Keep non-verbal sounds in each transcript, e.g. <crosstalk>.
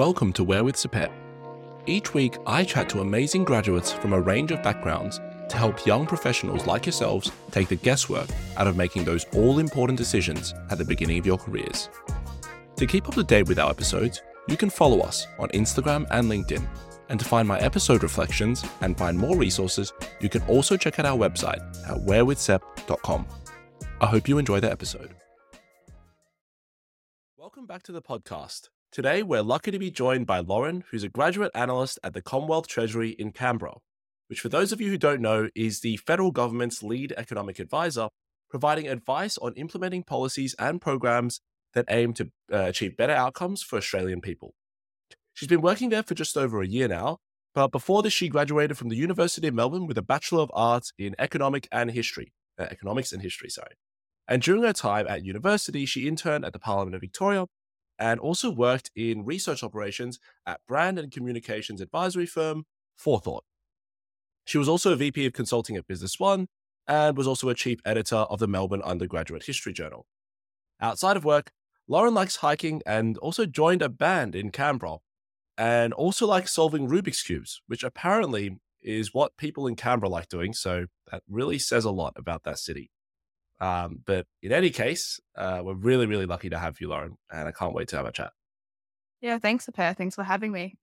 Welcome to Where with Sepet. Each week, I chat to amazing graduates from a range of backgrounds to help young professionals like yourselves take the guesswork out of making those all important decisions at the beginning of your careers. To keep up to date with our episodes, you can follow us on Instagram and LinkedIn. And to find my episode reflections and find more resources, you can also check out our website at wherewithsep.com. I hope you enjoy the episode. Welcome back to the podcast. Today, we're lucky to be joined by Lauren, who's a graduate analyst at the Commonwealth Treasury in Canberra, which, for those of you who don't know, is the federal government's lead economic advisor, providing advice on implementing policies and programs that aim to uh, achieve better outcomes for Australian people. She's been working there for just over a year now, but before this, she graduated from the University of Melbourne with a Bachelor of Arts in Economic and History, uh, Economics and History, sorry. And during her time at university, she interned at the Parliament of Victoria and also worked in research operations at brand and communications advisory firm Forethought. She was also a VP of consulting at Business One and was also a chief editor of the Melbourne Undergraduate History Journal. Outside of work, Lauren likes hiking and also joined a band in Canberra and also likes solving Rubik's Cubes, which apparently is what people in Canberra like doing. So that really says a lot about that city. Um, but in any case, uh, we're really, really lucky to have you, Lauren, and I can't wait to have a chat. Yeah, thanks, Apea. Thanks for having me.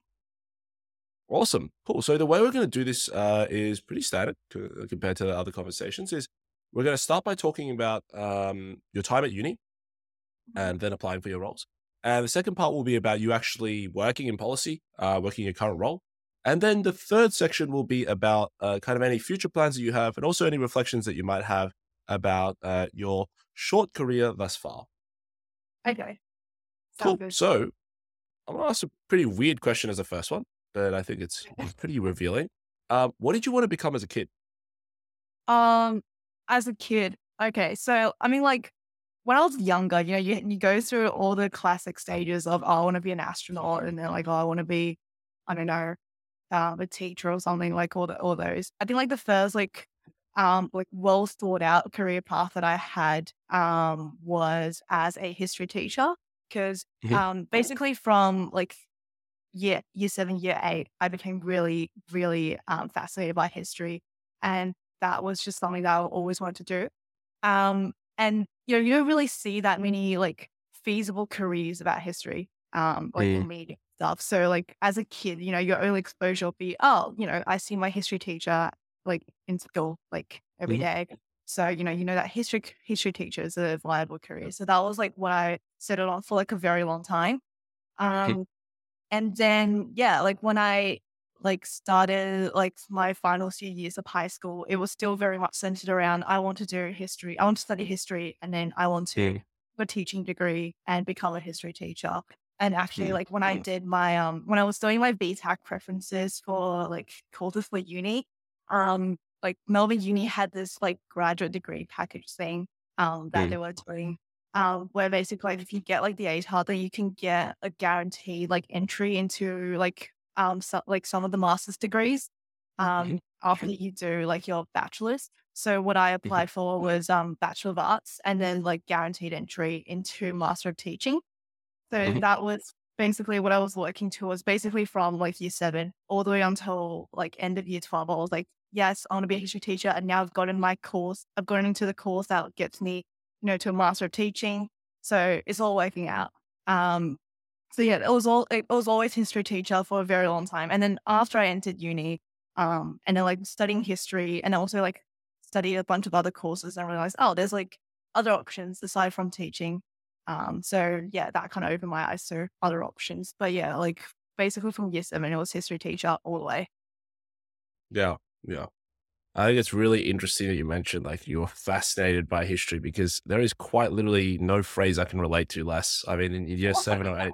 Awesome. Cool. So the way we're going to do this uh, is pretty standard to, uh, compared to the other conversations is we're going to start by talking about um, your time at uni mm-hmm. and then applying for your roles. And the second part will be about you actually working in policy, uh, working your current role. And then the third section will be about uh, kind of any future plans that you have and also any reflections that you might have about uh, your short career thus far. Okay. Cool. So I'm going to ask a pretty weird question as the first one, but I think it's <laughs> pretty revealing. Um, what did you want to become as a kid? Um, as a kid, okay. So I mean, like when I was younger, you know, you, you go through all the classic stages of, oh, I want to be an astronaut. And then like, oh, I want to be, I don't know, um, a teacher or something like all, the, all those. I think like the first like, um, like well thought out career path that I had, um, was as a history teacher. because mm-hmm. um, basically from like year, year seven, year eight, I became really, really, um, fascinated by history. And that was just something that I always wanted to do. Um, and you know, you don't really see that many like feasible careers about history, um, like mm. media stuff. So like as a kid, you know, your only exposure will be, oh, you know, I see my history teacher like in school like every mm. day. So, you know, you know that history history teacher is a viable career. So that was like what I settled on for like a very long time. Um, and then yeah, like when I like started like my final few years of high school, it was still very much centered around I want to do history. I want to study history and then I want to yeah. a teaching degree and become a history teacher. And actually, yeah. like when I did my um when I was doing my VTAC preferences for like courses for uni, um like Melbourne Uni had this like graduate degree package thing um that yeah. they were doing. Um, where basically like, if you get like the ATAR, then you can get a guaranteed like entry into like um, so, like some of the master's degrees um, after you do like your bachelor's. So what I mm-hmm. applied for was um, Bachelor of Arts and then like guaranteed entry into Master of Teaching. So mm-hmm. that was basically what I was working towards basically from like year seven all the way until like end of year 12. I was like, yes, I want to be a history teacher. And now I've gotten my course. I've gotten into the course that gets me, you know, to a Master of Teaching. So it's all working out. Um, so yeah, it was all it was always history teacher for a very long time. And then after I entered uni, um, and then like studying history and also like studied a bunch of other courses and realized, oh, there's like other options aside from teaching. Um, so yeah, that kind of opened my eyes to other options. But yeah, like basically from year seven, it was history teacher all the way. Yeah, yeah. I think it's really interesting that you mentioned like you were <laughs> fascinated by history because there is quite literally no phrase I can relate to less. I mean, in year seven or eight,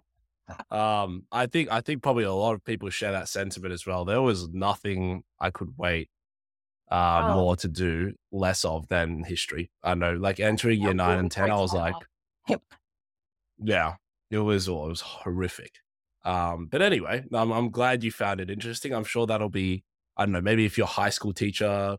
um, I think I think probably a lot of people share that sentiment as well. There was nothing I could wait uh, oh. more to do less of than history. I know, like entering year nine and ten, I was like, yeah, it was it was horrific. Um, but anyway, I'm I'm glad you found it interesting. I'm sure that'll be I don't know, maybe if your high school teacher,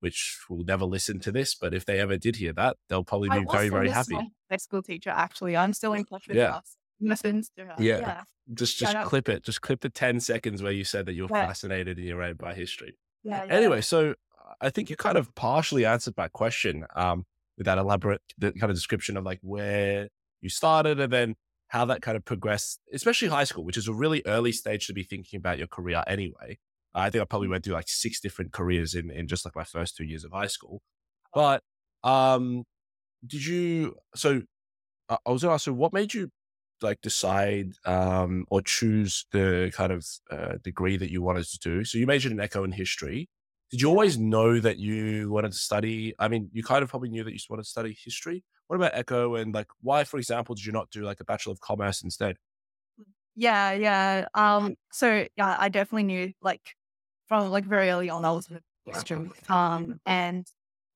which will never listen to this, but if they ever did hear that, they'll probably be very very happy. High school teacher, actually, I'm still in touch with yeah. us. listens to her. Yeah. Yeah. Just just clip it. Just clip the 10 seconds where you said that you're Yeah. fascinated and you're read by history. Yeah. yeah. Anyway, so I think you kind of partially answered my question um, with that elaborate the kind of description of like where you started and then how that kind of progressed, especially high school, which is a really early stage to be thinking about your career anyway. I think I probably went through like six different careers in, in just like my first two years of high school. But um, did you, so I I was going to ask, so what made you like decide um, or choose the kind of uh, degree that you wanted to do? So you majored in echo and history. Did you always know that you wanted to study? I mean, you kind of probably knew that you wanted to study history. What about echo and like why, for example, did you not do like a bachelor of commerce instead? Yeah, yeah. Um, so yeah, I definitely knew like from like very early on I was a history. Um, and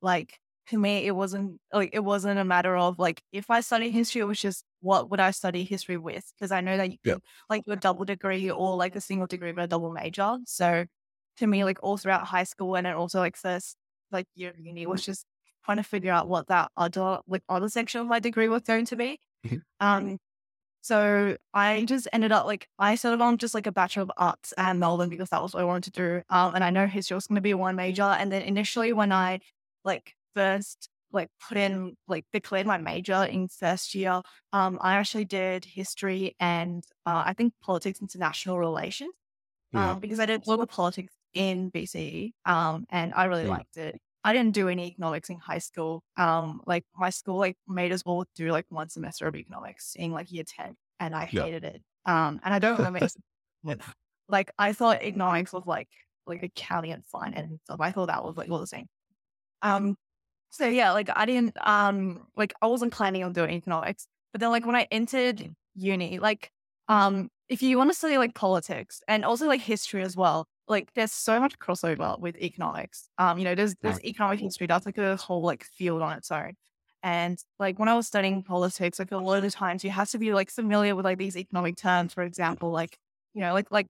like to me it wasn't like it wasn't a matter of like if I study history, it was just what would I study history with? Because I know that you Yeah. can like do a double degree or like a single degree but a double major. So to me, like all throughout high school and then also like first like year of uni was just trying to figure out what that other like other section of my degree was going to be. Mhm. Um so I just ended up like I settled on just like a bachelor of arts and Melbourne because that was what I wanted to do. Um, and I know history was going to be one major. And then initially when I like first like put in like declared my major in first year, um, I actually did history and uh, I think politics international relations. Yeah. Um, because I did global politics in VCE. Um, and I really Mm. liked it. I didn't do any economics in high school. Um, like my school like made us all do like one semester of economics in like year 10 and I Yeah. hated it. Um, and I don't remember <laughs> like I thought economics was like like accounting and finance and stuff. I thought that was like all the same. Um, so yeah, like I didn't um like I wasn't planning on doing economics, but then like when I entered uni, like um if you want to study like politics and also like history as well, like there's so much crossover with economics. Um, you know, there's there's economic history that's like a whole like field on its own. And like when I was studying politics, like a lot of the times you have to be like familiar with like these economic terms. For example, like you know, like like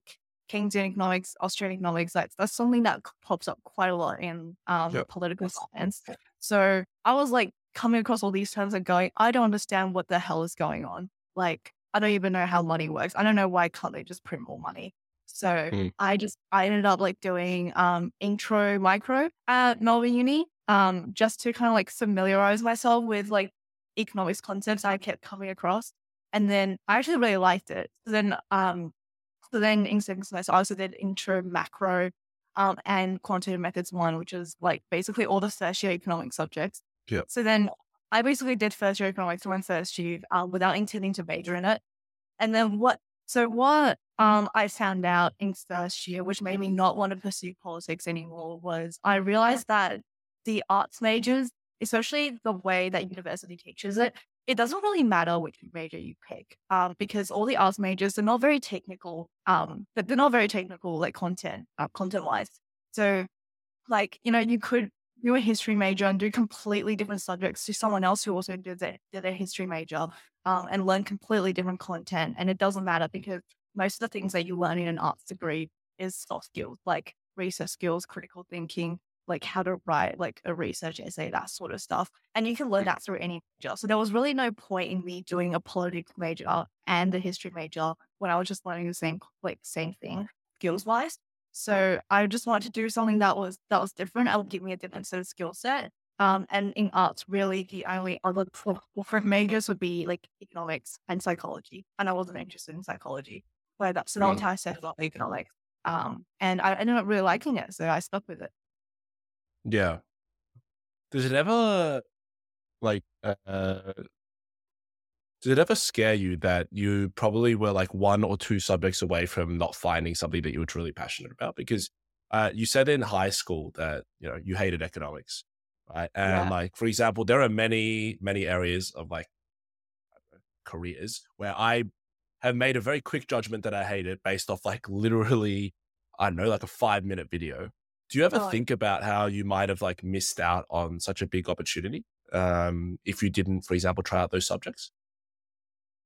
Keynesian economics, Austrian economics. That's that's something that pops up quite a lot in um Yep. political science. So I was like coming across all these terms and going, I don't understand what the hell is going on. Like I don't even know how money works. I don't know why can't they just print more money. So Mm. I just I ended up like doing um intro micro at Melbourne Uni um just to kind of like familiarize myself with like economics concepts I kept coming across. And then I actually really liked it. So then um so then in second semester I also did intro macro um and quantitative methods one, which is like basically all the first year economic subjects. Yep. So then I basically did first year economics one first year um, without intending to major in it. And then what so what um I found out in first year, which made me not want to pursue politics anymore, was I realized that the arts majors, especially the way that university teaches it, it doesn't really matter which major you pick. Um, because all the arts majors are not very technical. Um, but they're not very technical like content, uh, content wise. So like, you know, you could do a history major and do completely different subjects to someone else who also did their, did their history major um, and learn completely different content. And it doesn't matter because most of the things that you learn in an arts degree is soft skills like research skills, critical thinking, like how to write like a research essay, that sort of stuff. And you can learn that through any major. So there was really no point in me doing a politics major and a history major when I was just learning the same like same thing skills wise. So I just wanted to do something that was that was different. That would give me a different sort of skill set. Um, and in arts, really, the only other for, majors would be like economics and psychology. And I wasn't interested in psychology. So that's the Mm. entire set of economics. Um, and I ended up really liking it, so I stuck with it. Yeah. Does it ever like uh did it ever scare you that you probably were like one or two subjects away from not finding something that you were truly passionate about? Because uh, you said in high school that you know you hated economics, right? And Yeah. like for example, there are many many areas of like careers where I have made a very quick judgment that I hate it based off like literally I don't know like a five minute video. Do you ever Oh. think about how you might have like missed out on such a big opportunity um, if you didn't, for example, try out those subjects?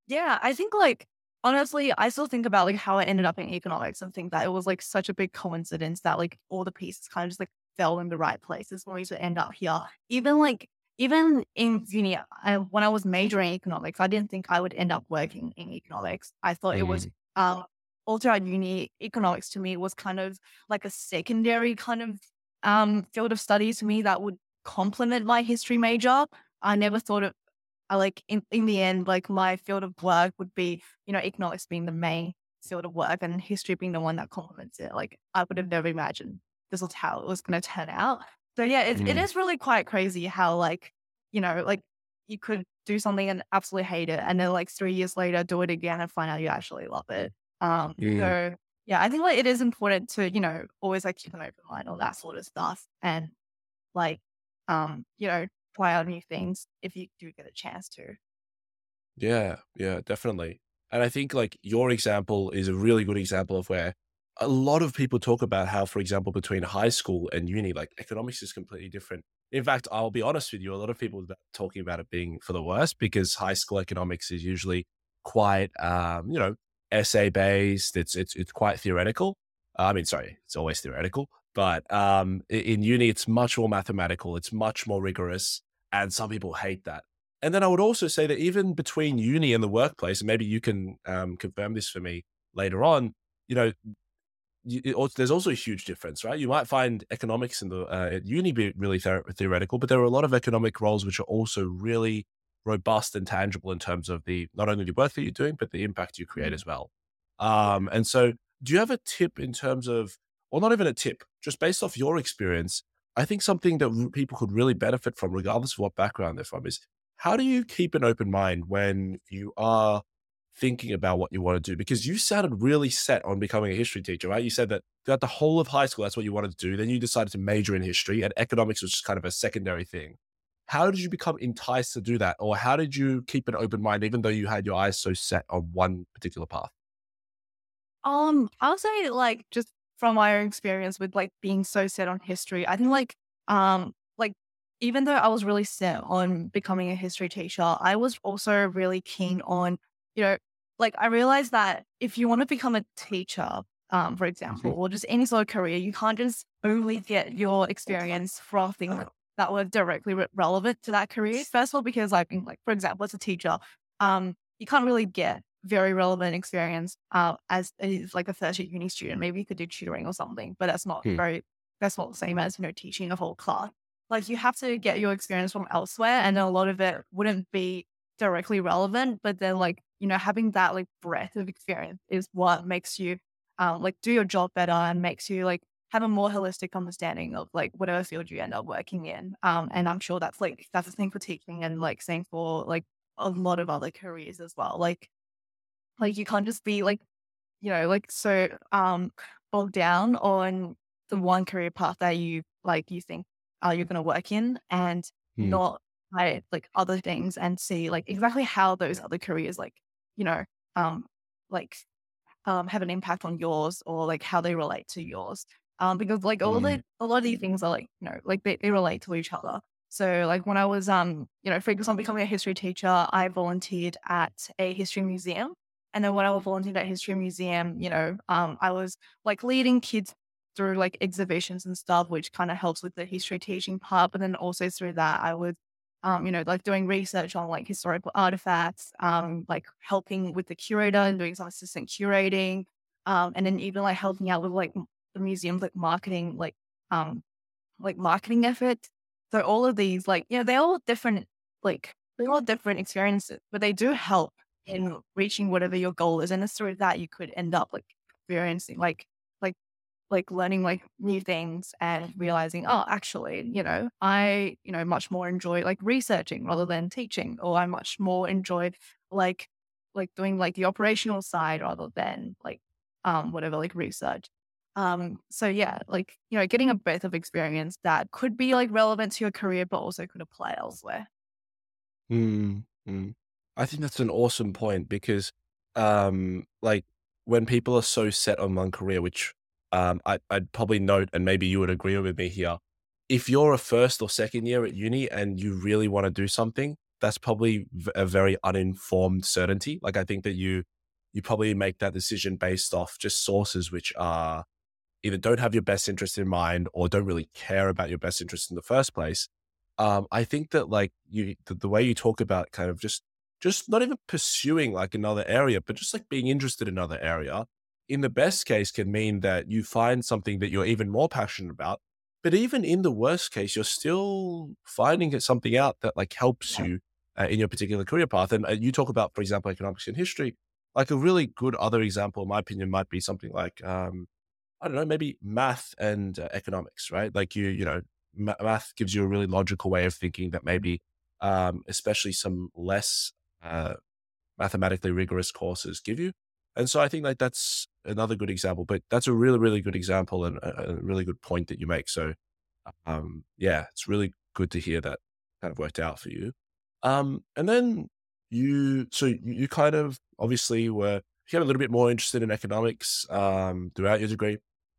Yeah, I think like honestly, I still think about like how I ended up in economics and think that it was like such a big coincidence that like all the pieces kind of just like fell in the right places for me to end up here. Even like even in uni, I, when I was majoring in economics, I didn't think I would end up working in economics. I thought mm. it was um, all throughout uni, economics to me was kind of like a secondary kind of um, field of study to me that would complement my history major. I never thought of, I like in, in the end, like my field of work would be, you know, economics being the main field of work and history being the one that complements it. Like I would have never imagined this was how it was going to turn out. So yeah, it, mm. it is really quite crazy how like, you know, like you could do something and absolutely hate it. And then like three years later, do it again and find out you actually love it. Um, mm. so yeah, I think like it is important to, you know, always like keep an open mind, all that sort of stuff. And like, um, you know, try out new things if you do get a chance to. Yeah, yeah, definitely. And I think like your example is a really good example of where a lot of people talk about how, for example, between high school and uni, like economics is completely different. In fact, I'll be honest with you, a lot of people are talking about it being for the worst because high school economics is usually quite, um, you know, essay based. It's it's it's quite theoretical. I mean, sorry, it's always theoretical, but um, in uni, it's much more mathematical. It's much more rigorous, and some people hate that. And then I would also say that even between uni and the workplace, and maybe you can um, confirm this for me later on, you know, you, there's also a huge difference, right? You might find economics in the uh, at uni be really theoretical, but there are a lot of economic roles which are also really robust and tangible in terms of the not only the work that you're doing, but the impact you create mm-hmm. as well. Um, and so, do you have a tip in terms of, or not even a tip, just based off your experience? I think something that people could really benefit from, regardless of what background they're from, is how do you keep an open mind when you are thinking about what you want to do? Because you sounded really set on becoming a history teacher, right? You said that throughout the whole of high school, that's what you wanted to do. Then you decided to major in history, and economics was just kind of a secondary thing. How did you become enticed to do that? Or how did you keep an open mind, even though you had your eyes so set on one particular path? Um, I'll say like just from my own experience with like being so set on history, I think like um like even though I was really set on becoming a history teacher, I was also really keen on you know, like I realized that if you want to become a teacher, um, for example, mm-hmm. or just any sort of career, you can't just only get your experience from things that were directly re- relevant to that career. First of all, because like, like for example, as a teacher, um, you can't really get very relevant experience uh, as like a first year uni student. Maybe you could do tutoring or something, but that's not hmm. very. That's not the same as you know teaching a whole class. Like you have to get your experience from elsewhere, and a lot of it wouldn't be directly relevant. But then like you know, having that like breadth of experience is what makes you um, like do your job better and makes you like have a more holistic understanding of like whatever field you end up working in. Um, and I'm sure that's like that's a thing for teaching and like same for like a lot of other careers as well. Like, like you can't just be like, you know, like so um bogged down on the one career path that you like you think uh, you're going to work in and hmm. not like other things and see like exactly how those other careers like you know, um, like um, have an impact on yours or like how they relate to yours. Um, because like all mm. the a lot of these things are like you know like they, they relate to each other. So like when I was um you know focused on becoming a history teacher, I volunteered at a history museum, and then when I was volunteered at history museum, you know um I was like leading kids through like exhibitions and stuff, which kind of helps with the history teaching part. But then also through that, I was um, you know, like doing research on like historical artifacts, um, like helping with the curator and doing some assistant curating, um, and then even like helping out with like the museum's like marketing, like um, like marketing efforts. So all of these, like, you know, they're all different, like they're all different experiences, but they do help in reaching whatever your goal is. And it's through that you could end up like experiencing like like like learning like new things and realizing, oh, actually, you know, I, you know, much more enjoy like researching rather than teaching, or I much more enjoy like like doing like the operational side rather than like um whatever like research. Um so yeah, like, you know, getting a breadth of experience that could be like relevant to your career but also could apply elsewhere. Mm, I think that's an awesome point because um like when people are so set on one career, which um, I, would probably note, and maybe you would agree with me here. If you're a first or second year at uni and you really want to do something, that's probably a very uninformed certainty. Like I think that you you probably make that decision based off just sources which are either don't have your best interest in mind or don't really care about your best interest in the first place. um, I think that like you, the, the way you talk about kind of just, just not even pursuing like another area, but just like being interested in another area, in the best case, can mean that you find something that you're even more passionate about. But even in the worst case, you're still finding something out that like helps you uh, in your particular career path. And uh, you talk about, for example, economics and history. Like a really good other example, in my opinion, might be something like um, I don't know, maybe math and uh, economics, right? Like you, you know, math gives you a really logical way of thinking that maybe, um, especially some less uh, mathematically rigorous courses give you. And so I think like that's another good example, but that's a really, really good example and a, a really good point that you make. So, um, yeah, it's really good to hear that kind of worked out for you. Um, and then you, so you, kind of obviously were became a little bit more interested in economics um, throughout your degree,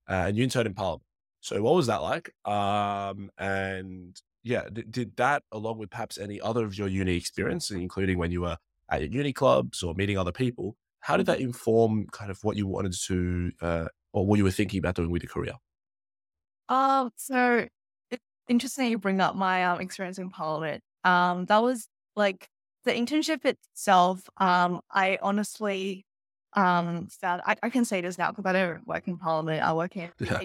uh, and you interned in Parliament. So what was that like? Um, and yeah, did, did that along with perhaps any other of your uni experience, including when you were at your uni clubs or meeting other people, how did that inform kind of what you wanted to uh, or what you were thinking about doing with your career? Um, so it's interesting you bring up my um, experience in Parliament. Um, that was like the internship itself. Um, I honestly um found I, I can say this now because I don't work in Parliament. I work in yeah.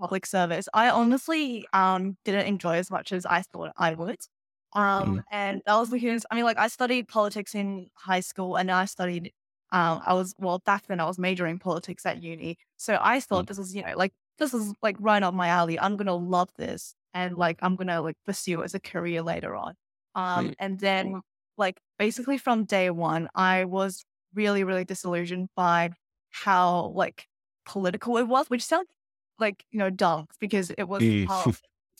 public service. I honestly um didn't enjoy as much as I thought I would. Um, mm. and that was because I mean, like I studied politics in high school, and I studied. Um, I was well back then. I was majoring politics at uni, so I thought mm. this is, you know like this is like right up my alley. I'm gonna love this, and like I'm gonna like pursue as a career later on. Um, mm. and then like basically from day one, I was really, really disillusioned by how like political it was, which sounds like, you know, dumb because it was uh,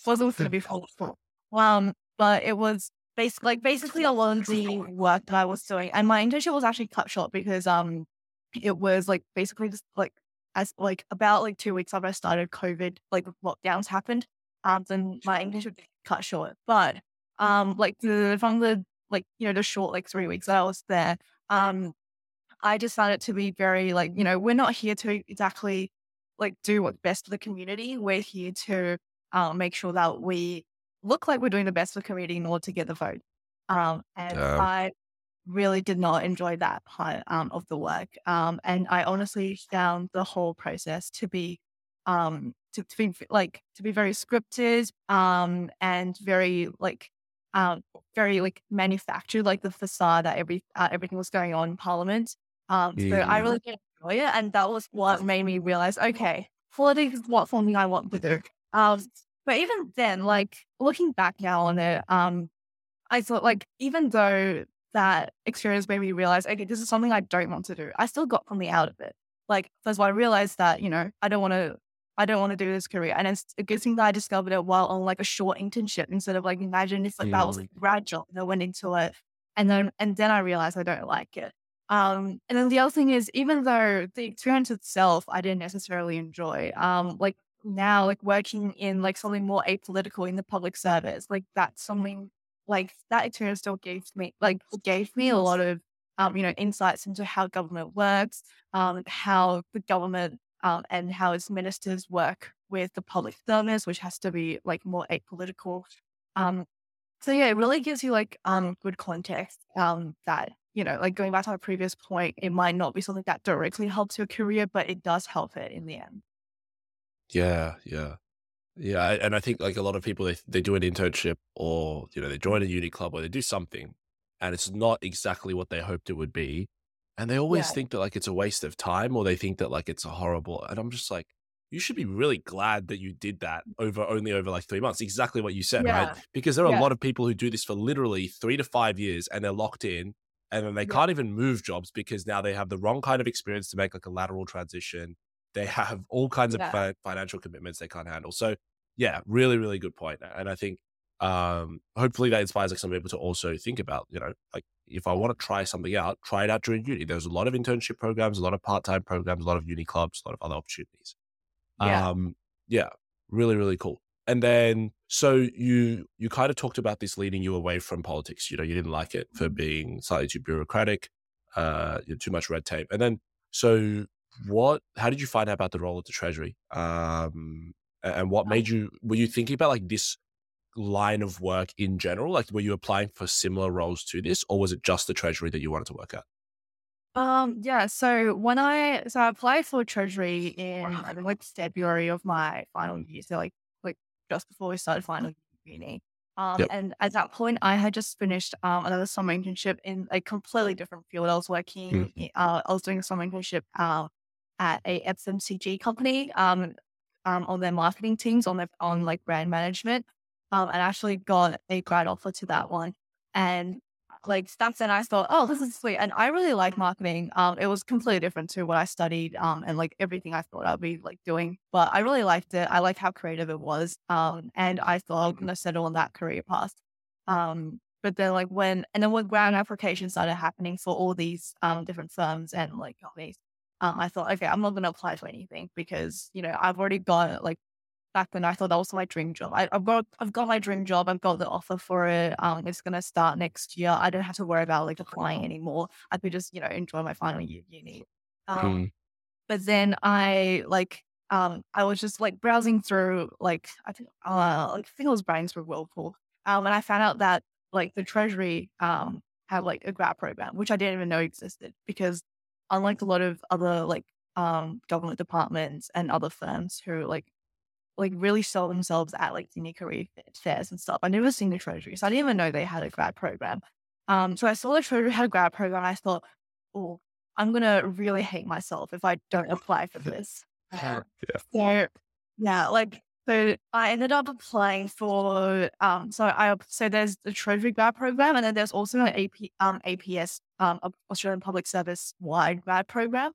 wasn't going to be political. Um, but it was basically like basically a lot of the work that I was doing. And my internship was actually cut short because um it was like basically just like as like about like two weeks after I started, COVID like lockdowns happened. Um then my internship cut short. But um like the from the like, you know, the short like three weeks that I was there, um, I just found it to be very like, you know, we're not here to exactly like do what's best for the community. We're here to um, make sure that we look like we're doing the best for the community in order to get the vote. Um, and um, I really did not enjoy that part um, of the work. Um, and I honestly found the whole process to be um, to, to be like to be very scripted um, and very like um, very like manufactured, like the facade that every uh, everything was going on in Parliament. Um, so I really did enjoy it, and that was what made me realize, okay, politics is what something I want to do. Um, but even then, like looking back now on it, um, I thought like even though that experience made me realize, okay, this is something I don't want to do. I still got something out of it. Like that's why I realized that you know I don't want to I don't want to do this career. And it's a good thing that I discovered it while on like a short internship instead of like imagine if like that was like gradual and I went into it. And then and then I realized I don't like it. Um, and then the other thing is, even though the experience itself I didn't necessarily enjoy, um, like now, like working in like something more apolitical in the public service, like that's something like that experience still gave me like gave me a lot of um, you know, insights into how government works, um, how the government um, and how its ministers work with the public service, which has to be like more apolitical. Um, so yeah, it really gives you like um good context um that you know, like going back to our previous point, it might not be something that directly helps your career, but it does help it in the end. Yeah, yeah. Yeah, and I think like a lot of people they they do an internship or you know they join a uni club or they do something, and it's not exactly what they hoped it would be, and they always yeah. think that like it's a waste of time or they think that like it's a horrible, and I'm just like, you should be really glad that you did that over only over like three months. Exactly what you said, yeah. right? Because there are yeah. a lot of people who do this for literally three to five years and they're locked in and then they yeah. can't even move jobs because now they have the wrong kind of experience to make like a lateral transition. They <laughs> have all kinds yeah. of financial commitments they can't handle. So, yeah, really, really good point. And I think um, hopefully that inspires like some people to also think about, you know, like if I want to try something out, try it out during uni. There's a lot of internship programs, a lot of part time programs, a lot of uni clubs, a lot of other opportunities. Yeah. Um, yeah, really, really cool. And then, so you you kind of talked about this leading you away from politics. You know, you didn't like it for being slightly too bureaucratic, uh, too much red tape. And then, so what? How did you find out about the role of the Treasury? Um, and what made you? Were you thinking about like this line of work in general? Like, were you applying for similar roles to this, or was it just the treasury that you wanted to work at? Um, yeah. So when I so I applied for treasury in I think like February of my final year, so like like just before we started final uni. Um, Yep. and at that point, I had just finished um another summer internship in a completely different field. I was working, Mm. i- uh, I was doing a summer internship uh, at a FMCG company, um, um, on their marketing teams, on their on like brand management, um, and I actually got a grad offer to that one, and like that's then I thought, oh, this is sweet. And I really like marketing. Um, it was completely different to what I studied, um, and like everything I thought I'd be like doing. But I really liked it. I like how creative it was. Um, and I thought I'm gonna settle on that career path. Um, but then like when and then when grant applications started happening for all these um different firms and like companies, um, I thought, okay, I'm not gonna apply to anything because, you know, I've already got like back then I thought that was my dream job. I, I've got I've got my dream job. I've got the offer for it. Um, it's gonna start next year. I don't have to worry about like applying anymore. I could just you know enjoy my final year uni. Um, Mm. but then I like um I was just like browsing through like I think uh like, I think I was browsing through Whirlpool. Um, and I found out that like the Treasury um had like a grad program, which I didn't even know existed because unlike a lot of other like um government departments and other firms who like like really sell themselves at like senior career fairs and stuff. I never seen the Treasury, so I didn't even know they had a grad program. Um, so I saw the Treasury had a grad program. I thought, oh, I'm gonna really hate myself if I don't apply for <laughs> this. Yeah. So yeah, like so I ended up applying for um so I so there's the Treasury grad program and then there's also an AP um APS um Australian Public Service wide grad program.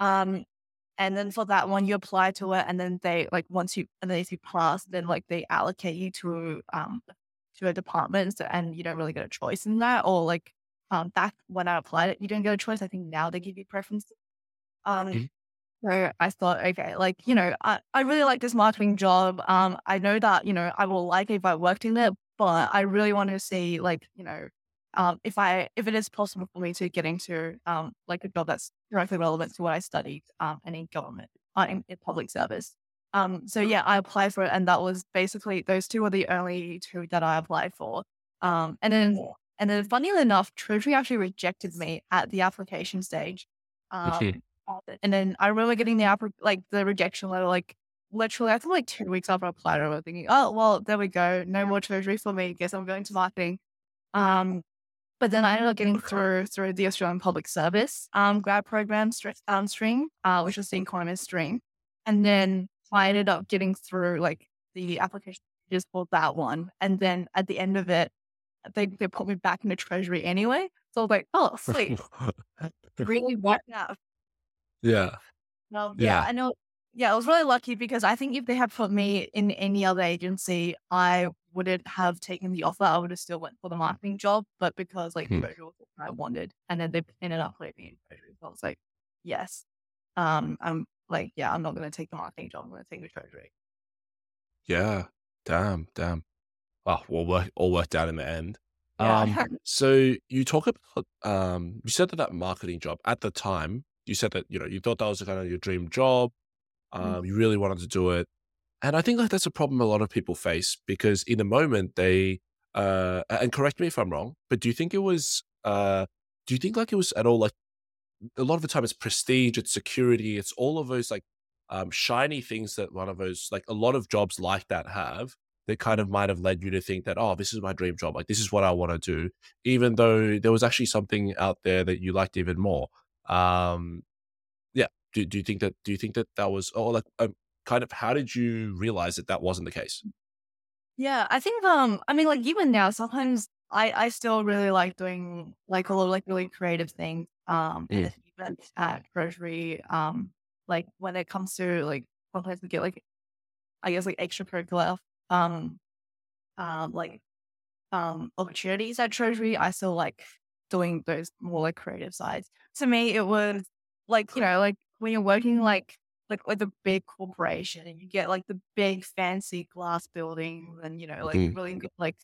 Um and then for that one you apply to it and then they like once you and then if you pass, then like they allocate you to um to a department so, and you don't really get a choice in that or like um back when I applied it, you didn't get a choice. I think now they give you preferences. Um Mhm. so I thought, okay, like, you know, I, I really like this marketing job. Um, I know that, you know, I will like it if I worked in it, but I really want to see like, you know, um, if I if it is possible for me to get into um like a job that's directly relevant to what I studied um and in government, uh, in, in public service. Um, so yeah, I applied for it, and that was basically those two were the only two that I applied for. Um, and then and then funnily enough, Treasury actually rejected me at the application stage. Um, and then I remember getting the app like the rejection letter, like literally, I think like two weeks after I applied, I was thinking, oh well, there we go, no more treasury for me. Guess I'm going to marketing. Um, but then I ended up getting through through the Australian Public Service um grad program str- um stream, uh, which was the economist stream, and then I ended up getting through like the application just for that one, and then at the end of it, they they put me back into treasury anyway. So I was like, oh sweet, <laughs> really worked out. yeah. No, Yeah. yeah, I know. Yeah, I was really lucky because I think if they had put me in any other agency, I wouldn't have taken the offer. I would have still went for the marketing job, but because like Hmm. treasury was what I wanted, and then they ended up putting me in treasury, so I was like, yes, um, I'm like, yeah, I'm not going to take the marketing job. I'm going to take the treasury. Yeah. Damn. Damn. Oh, well, work, all worked out in the end. Yeah, Um, <laughs> so you talk about um, you said that that marketing job at the time. You said that you know you thought that was kind of your dream job. Mm. Um, you really wanted to do it, and I think like that's a problem a lot of people face because in the moment they uh, and correct me if I'm wrong, but do you think it was uh, do you think like it was at all like a lot of the time it's prestige, it's security, it's all of those like um, shiny things that one of those like a lot of jobs like that have that kind of might have led you to think that oh this is my dream job like this is what I want to do even though there was actually something out there that you liked even more? Um yeah do, do you think that do you think that that was or like um, kind of how did you realize that that wasn't the case Yeah, I think um I mean like even now sometimes I I still really like doing like a lot of like really creative things um Mm. even at Treasury um like when it comes to like sometimes we get like I guess like extracurricular um um like um opportunities at Treasury I still like doing those more like creative sides. To me it was like you know like when you're working like like with a big corporation and you get like the big fancy glass buildings and you know like Mhm. really good like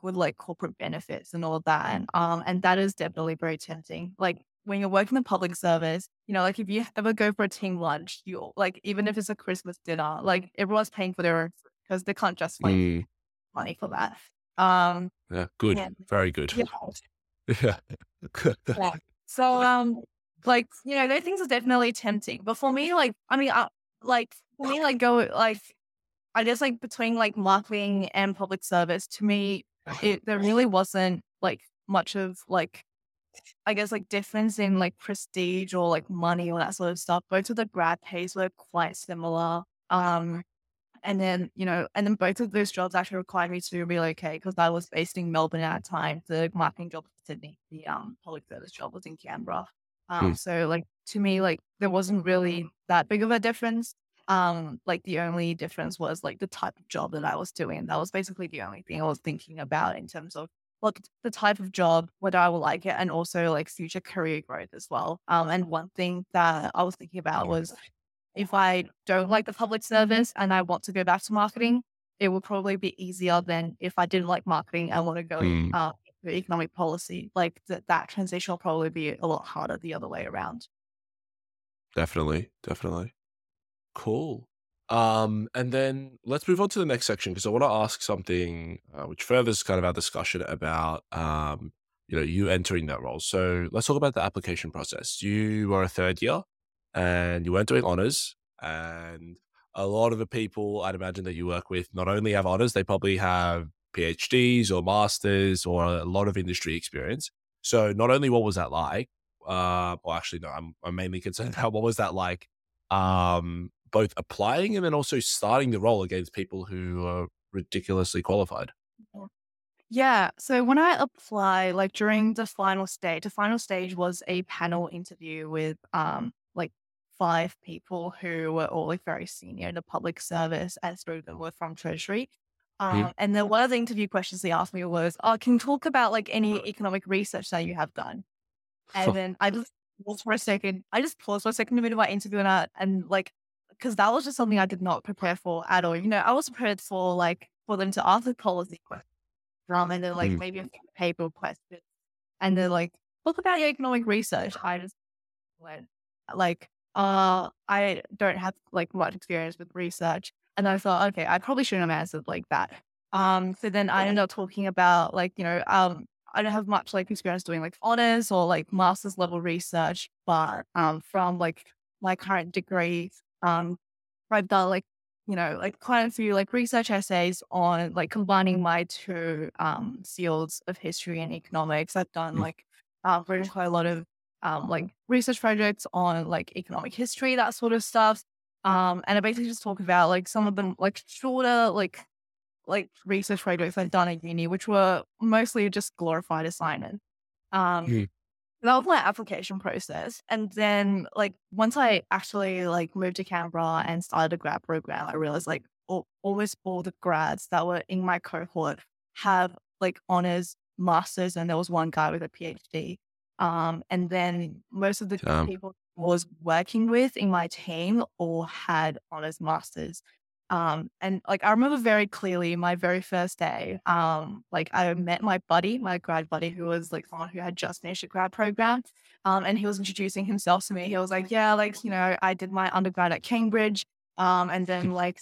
good like corporate benefits and all that and um and that is definitely very tempting like when you're working in public service you know like if you ever go for a team lunch you like even if it's a christmas dinner like everyone's paying for their own because they can't just like Mm. money for that. Um, yeah, good, yeah. very good. Yeah. <laughs> <laughs> yeah. So, um, like you know, those things are definitely tempting. But for me, like, I mean, uh, like for me, like go like, I guess like between like marketing and public service, to me, it there really wasn't like much of like I guess like difference in like prestige or like money or that sort of stuff. Both of the grad pays were quite similar. Um, and then, you know, and then both of those jobs actually required me to relocate because I was based in Melbourne at the time. The marketing job was in Sydney. The um public service job was in Canberra. Um, mm. so like to me, like there wasn't really that big of a difference. Um, like the only difference was like the type of job that I was doing. That was basically the only thing I was thinking about in terms of look the type of job, whether I will like it, and also like future career growth as well. Um, and one thing that I was thinking about was if I don't like the public service and I want to go back to marketing, it would probably be easier than if I didn't like marketing and want to go mm. uh, economic policy. Like that, that transition will probably be a lot harder the other way around. Definitely, definitely. Cool. Um, and then let's move on to the next section because I want to ask something uh, which furthers kind of our discussion about um, you know you entering that role. So let's talk about the application process. You were a third year, and you weren't doing honors, and a lot of the people I'd imagine that you work with not only have honors, they probably have PhDs or masters or a lot of industry experience. So not only what was that like, uh, well, actually, no, I'm, I'm mainly concerned <laughs> about what was that like um, both applying and then also starting the role against people who are ridiculously qualified? Yeah. So when I apply, like during the final stage, the final stage was a panel interview with um like five people who were all like very senior in the public service as three of them were from Treasury. Um, mm And then one of the interview questions they asked me was, "Oh, can you talk about like any economic research that you have done?" And then I just paused for a second. I just paused for a second in the middle of my interview and, I, and like because that was just something I did not prepare for at all. You know, I was prepared for like for them to ask a policy question, um, and then like mm. maybe a paper question, and then like look about your economic research. I just went like, uh, I don't have like much experience with research, and I thought, okay, I probably shouldn't have answered like that. Um, so then I ended up talking about like you know, um, I don't have much like experience doing like honors or like master's level research, but um, from like my current degree, um, I've done like, you know, like quite a few like research essays on like combining my two um, fields of history and economics. I've done mm. like uh, written quite a lot of um, like research projects on like economic history, that sort of stuff. Um, and I basically just talk about like some of them like shorter like like research projects I've done at uni, which were mostly just glorified assignments. Um, mm that was my application process. And then like once I actually like moved to Canberra and started a grad program, I realized like all, almost all the grads that were in my cohort have like honors, masters, and there was one guy with a PhD. Um, and then most of the people I was working with in my team all had honors masters. Um, and like I remember very clearly my very first day, um, like I met my buddy, my grad buddy, who was like someone who had just finished a grad program. Um, and he was introducing himself to me. He was like, Yeah, like, you know, I did my undergrad at Cambridge, um, and then <laughs> like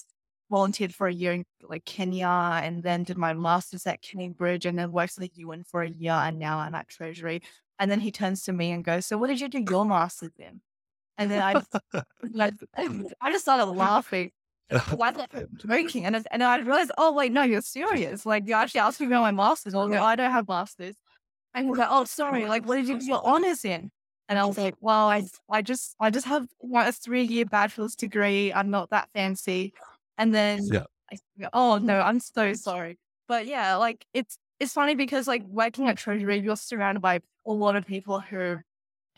volunteered for a year in like Kenya and then did my master's at Cambridge and then worked at the UN for a year and now I'm at Treasury. And then he turns to me and goes, So what did you do your master's in? And then I, <laughs> <laughs> I just started laughing <laughs> why that joking? And, and I realized, oh, wait, no, you're serious. Like, you actually asked me about my master's. I was like, I don't have master's. And he was like, oh, sorry. Like, what did you do your honors in? And I was like, well, I, I just, I just have a three year bachelor's degree. I'm not that fancy. And then, yeah. I, oh no, I'm so sorry. But yeah, like it's, it's funny because like working at Treasury, you're surrounded by a lot of people who,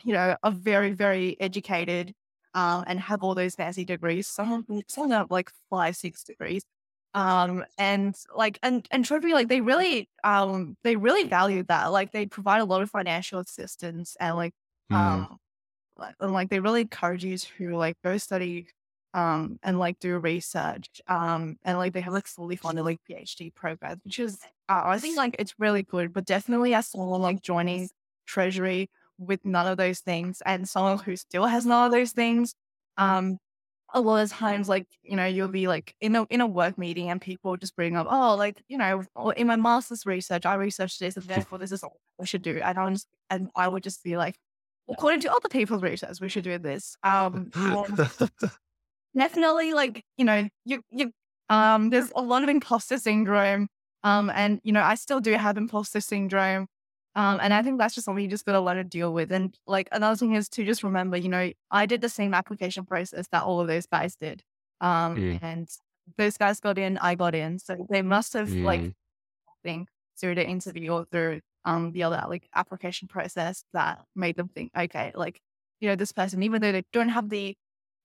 you know, are very, very educated um, and have all those fancy degrees. Some some have like five, six degrees. Um, and like and and Treasury, like they really um they really value that. Like they provide a lot of financial assistance and like mm. um and like they really encourage you to like go study um and like do research um and like they have like fully funded like PhD programs, which is uh, I think like it's really good. But definitely as someone like joining Treasury with none of those things and someone who still has none of those things, um, a lot of times, like, you know, you'll be like in a in a work meeting and people just bring up, oh, like, you know, in my master's research, I researched this and <laughs> therefore this is what we should do. And I was and I would just be like, according to other people's research, we should do this. Um <laughs> definitely like, you know, you you um there's a lot of imposter syndrome. Um and you know, I still do have imposter syndrome. Um, and I think that's just something you just got to learn to deal with. And like another thing is to just remember, you know, I did the same application process that all of those guys did. Um, mm. and those guys got in, I got in. So they must have mm. like, think through the interview or through um the other like application process that made them think, okay, like, you know, this person, even though they don't have the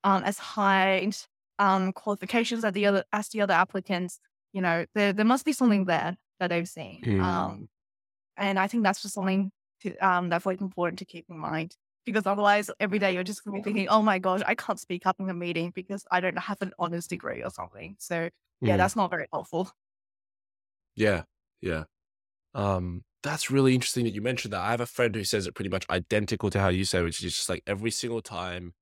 um as high um qualifications as the other as the other applicants, you know, there there must be something there that they've seen. Mm. Um and I think that's just something to, um, that's like important to keep in mind because otherwise every day you're just going to be thinking, oh my gosh, I can't speak up in a meeting because I don't have an honors degree or something. So yeah, mm. that's not very helpful. Yeah. Yeah. Um, that's really interesting that you mentioned that. I have a friend who says it pretty much identical to how you say, which is just like every single time.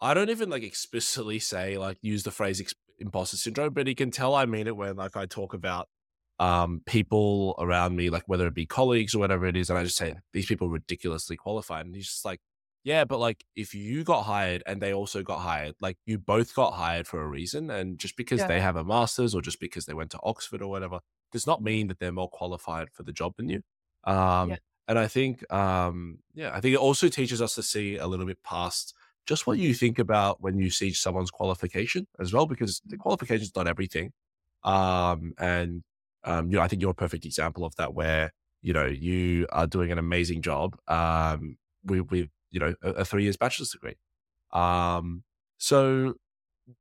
I don't even like explicitly say like use the phrase imposter syndrome, but he can tell I mean it when like I talk about um, people around me, like whether it be colleagues or whatever it is, and I just say these people are ridiculously qualified, and he's just like, yeah, but like if you got hired and they also got hired, like you both got hired for a reason, and just because yeah. they have a master's or just because they went to Oxford or whatever does not mean that they're more qualified for the job than you. Um, yeah. And I think, um, yeah, I think it also teaches us to see a little bit past just what you think about when you see someone's qualification as well, because the qualification is not everything. Um, and um, you know, I think you're a perfect example of that, where you know you are doing an amazing job um, with, with you know a, a three years bachelor's degree. Um, so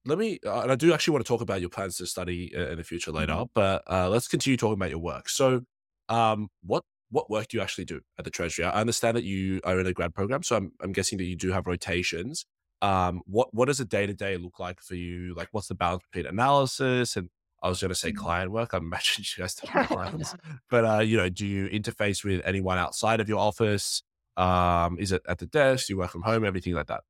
let me, uh, and I do actually want to talk about your plans to study in the future later, mm-hmm. but uh, let's continue talking about your work. So, um, what what work do you actually do at the Treasury? I understand that you are in a grad program, so I'm, I'm guessing that you do have rotations. Um, what what does a day to day look like for you? Like, what's the balance between analysis and I was going to say mm. client work. I imagine <laughs> you guys have <laughs> clients, but uh, you know, do you interface with anyone outside of your office? Um, is it at the desk? Do you work from home? Everything like that.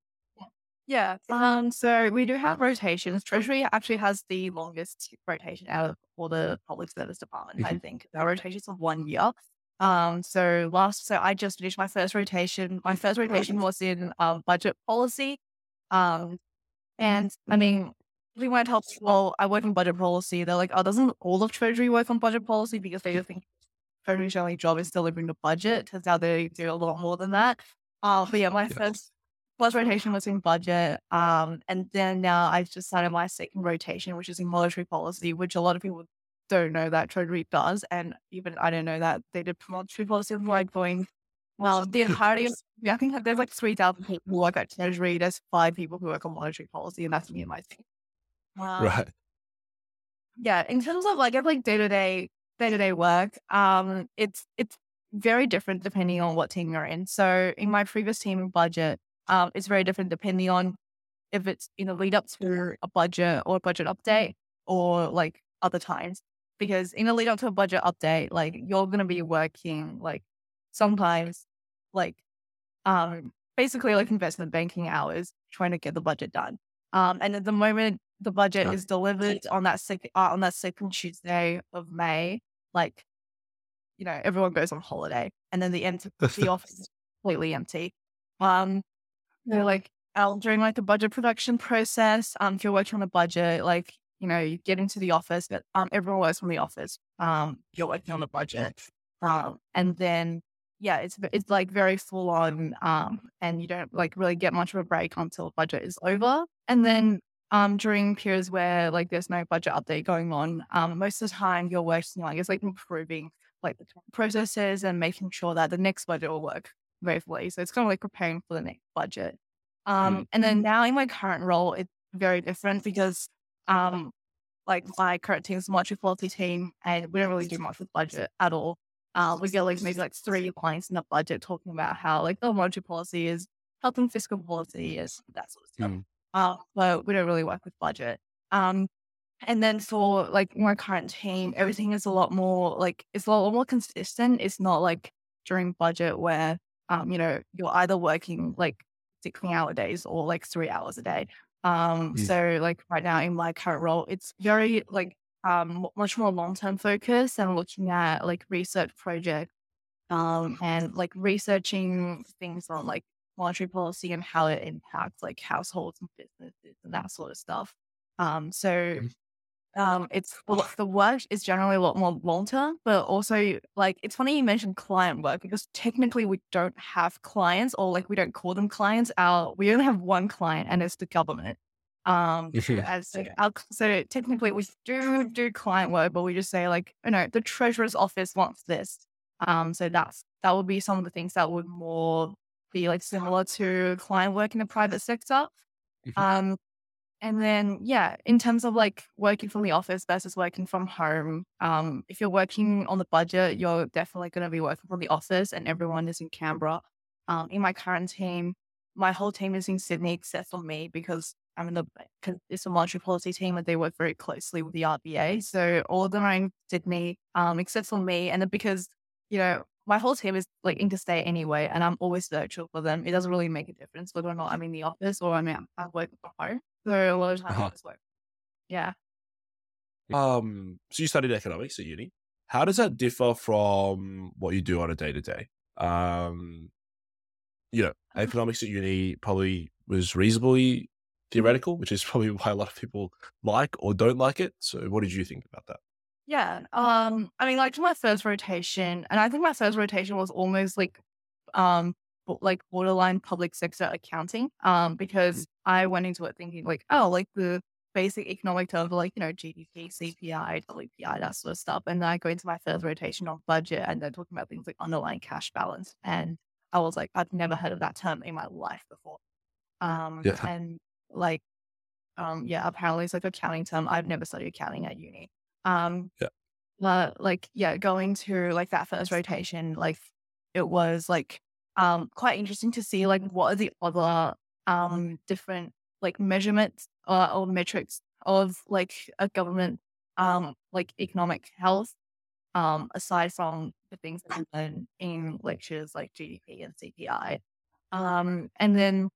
Yeah. Um. So we do have rotations. Treasury actually has the longest rotation out of all the public service departments. I mm-hmm. think our rotations of one year. Um. So last, so I just finished my first rotation. My first rotation was in um budget policy. Um, and I mean, we went help. Well, I work in budget policy. They're like, oh, doesn't all of Treasury work on budget policy because they just think Treasury's only job is delivering the budget. Turns out they do a lot more than that. Uh, but yeah, my first first rotation was in budget. Um, and then now I've just started my second rotation, which is in monetary policy, which a lot of people don't know that Treasury does. And even I don't know that they did monetary policy before I joined. Well, the <laughs> entirety of, yeah, I think there's like 3,000 people who work at Treasury. There's five people who work on monetary policy, and that's me and my team. Um, right. Yeah, in terms of like I like day to day day to day work, um, it's it's very different depending on what team you're in. So in my previous team budget, um, it's very different depending on if it's in the lead up to a budget or a budget update or like other times. Because in the lead up to a budget update, like you're gonna be working like sometimes like um basically like investment banking hours trying to get the budget done. Um, and at the moment the budget is delivered on that second uh, on that second Tuesday of May, like you know, everyone goes on holiday, and then the end <laughs> the office is completely empty. Um, know, like um, during like the budget production process, um, if you're working on a budget, like you know, you get into the office, but um, everyone works from the office. Um, you're working on the budget, um, and then yeah, it's it's like very full on, um, and you don't like really get much of a break until budget is over, and then um, during periods where like there's no budget update going on, um, most of the time you're working like it's like improving like the processes and making sure that the next budget will work very fully. So it's kind of like preparing for the next budget. Um, mm. and then now in my current role, it's very different because um, like my current team is a monetary policy team, and we don't really do much with budget at all. Uh, we get like maybe like three lines in the budget talking about how like the monetary policy is helping fiscal policy is that sort of stuff. Mm uh, but we don't really work with budget. Um, and then for like my current team, everything is a lot more like it's a lot more consistent. It's not like during budget where um, you know, you're either working like 16 hour days or like three hours a day. Um, Mm. so like right now in my current role, it's very like um much more long term focus and looking at like research projects um and like researching things on like monetary policy and how it impacts like households and businesses and that sort of stuff. Um, so Mhm. um, it's the work is generally a lot more long term, but also like it's funny you mentioned client work because technically we don't have clients or like we don't call them clients. Our we only have one client and it's the government. Um, <laughs> as so, our, so technically we do do client work, but we just say like, you know, the treasurer's office wants this. Um, so that's that would be some of the things that would more be like similar to client work in the private sector. Mhm. Um, and then, yeah, in terms of like working from the office versus working from home, um, if you're working on the budget, you're definitely going to be working from the office and everyone is in Canberra. Um, in my current team, my whole team is in Sydney except for me because I'm in the, because it's a monetary policy team and they work very closely with the RBA. So all of them are in Sydney, um, except for me. And then because, you know, my whole team is like interstate anyway, and I'm always virtual for them. It doesn't really make a difference whether or not I'm in the office or I'm, at I'm from home. So a lot of times Uh-huh. I just work. Yeah. Um, so you studied economics at uni. How does that differ from what you do on a day to day? Um, you know, economics at uni probably was reasonably theoretical, which is <laughs> probably why a lot of people like or don't like it. So, what did you think about that? Yeah. Um, I mean, like my first rotation, and I think my first rotation was almost like um like borderline public sector accounting. Um, because I went into it thinking like, oh, like the basic economic terms like, you know, GDP, CPI, WPI, that sort of stuff. And then I go into my first rotation on budget and they're talking about things like underlying cash balance. And I was like, I've never heard of that term in my life before. Um Yeah. and like um yeah, apparently it's like accounting term. I've never studied accounting at uni. Um Yeah. but like yeah, going to like that first rotation, like it was like um quite interesting to see like what are the other um different like measurements uh, or metrics of like a government um like economic health um aside from the things that we learn in lectures like GDP and CPI. Um and then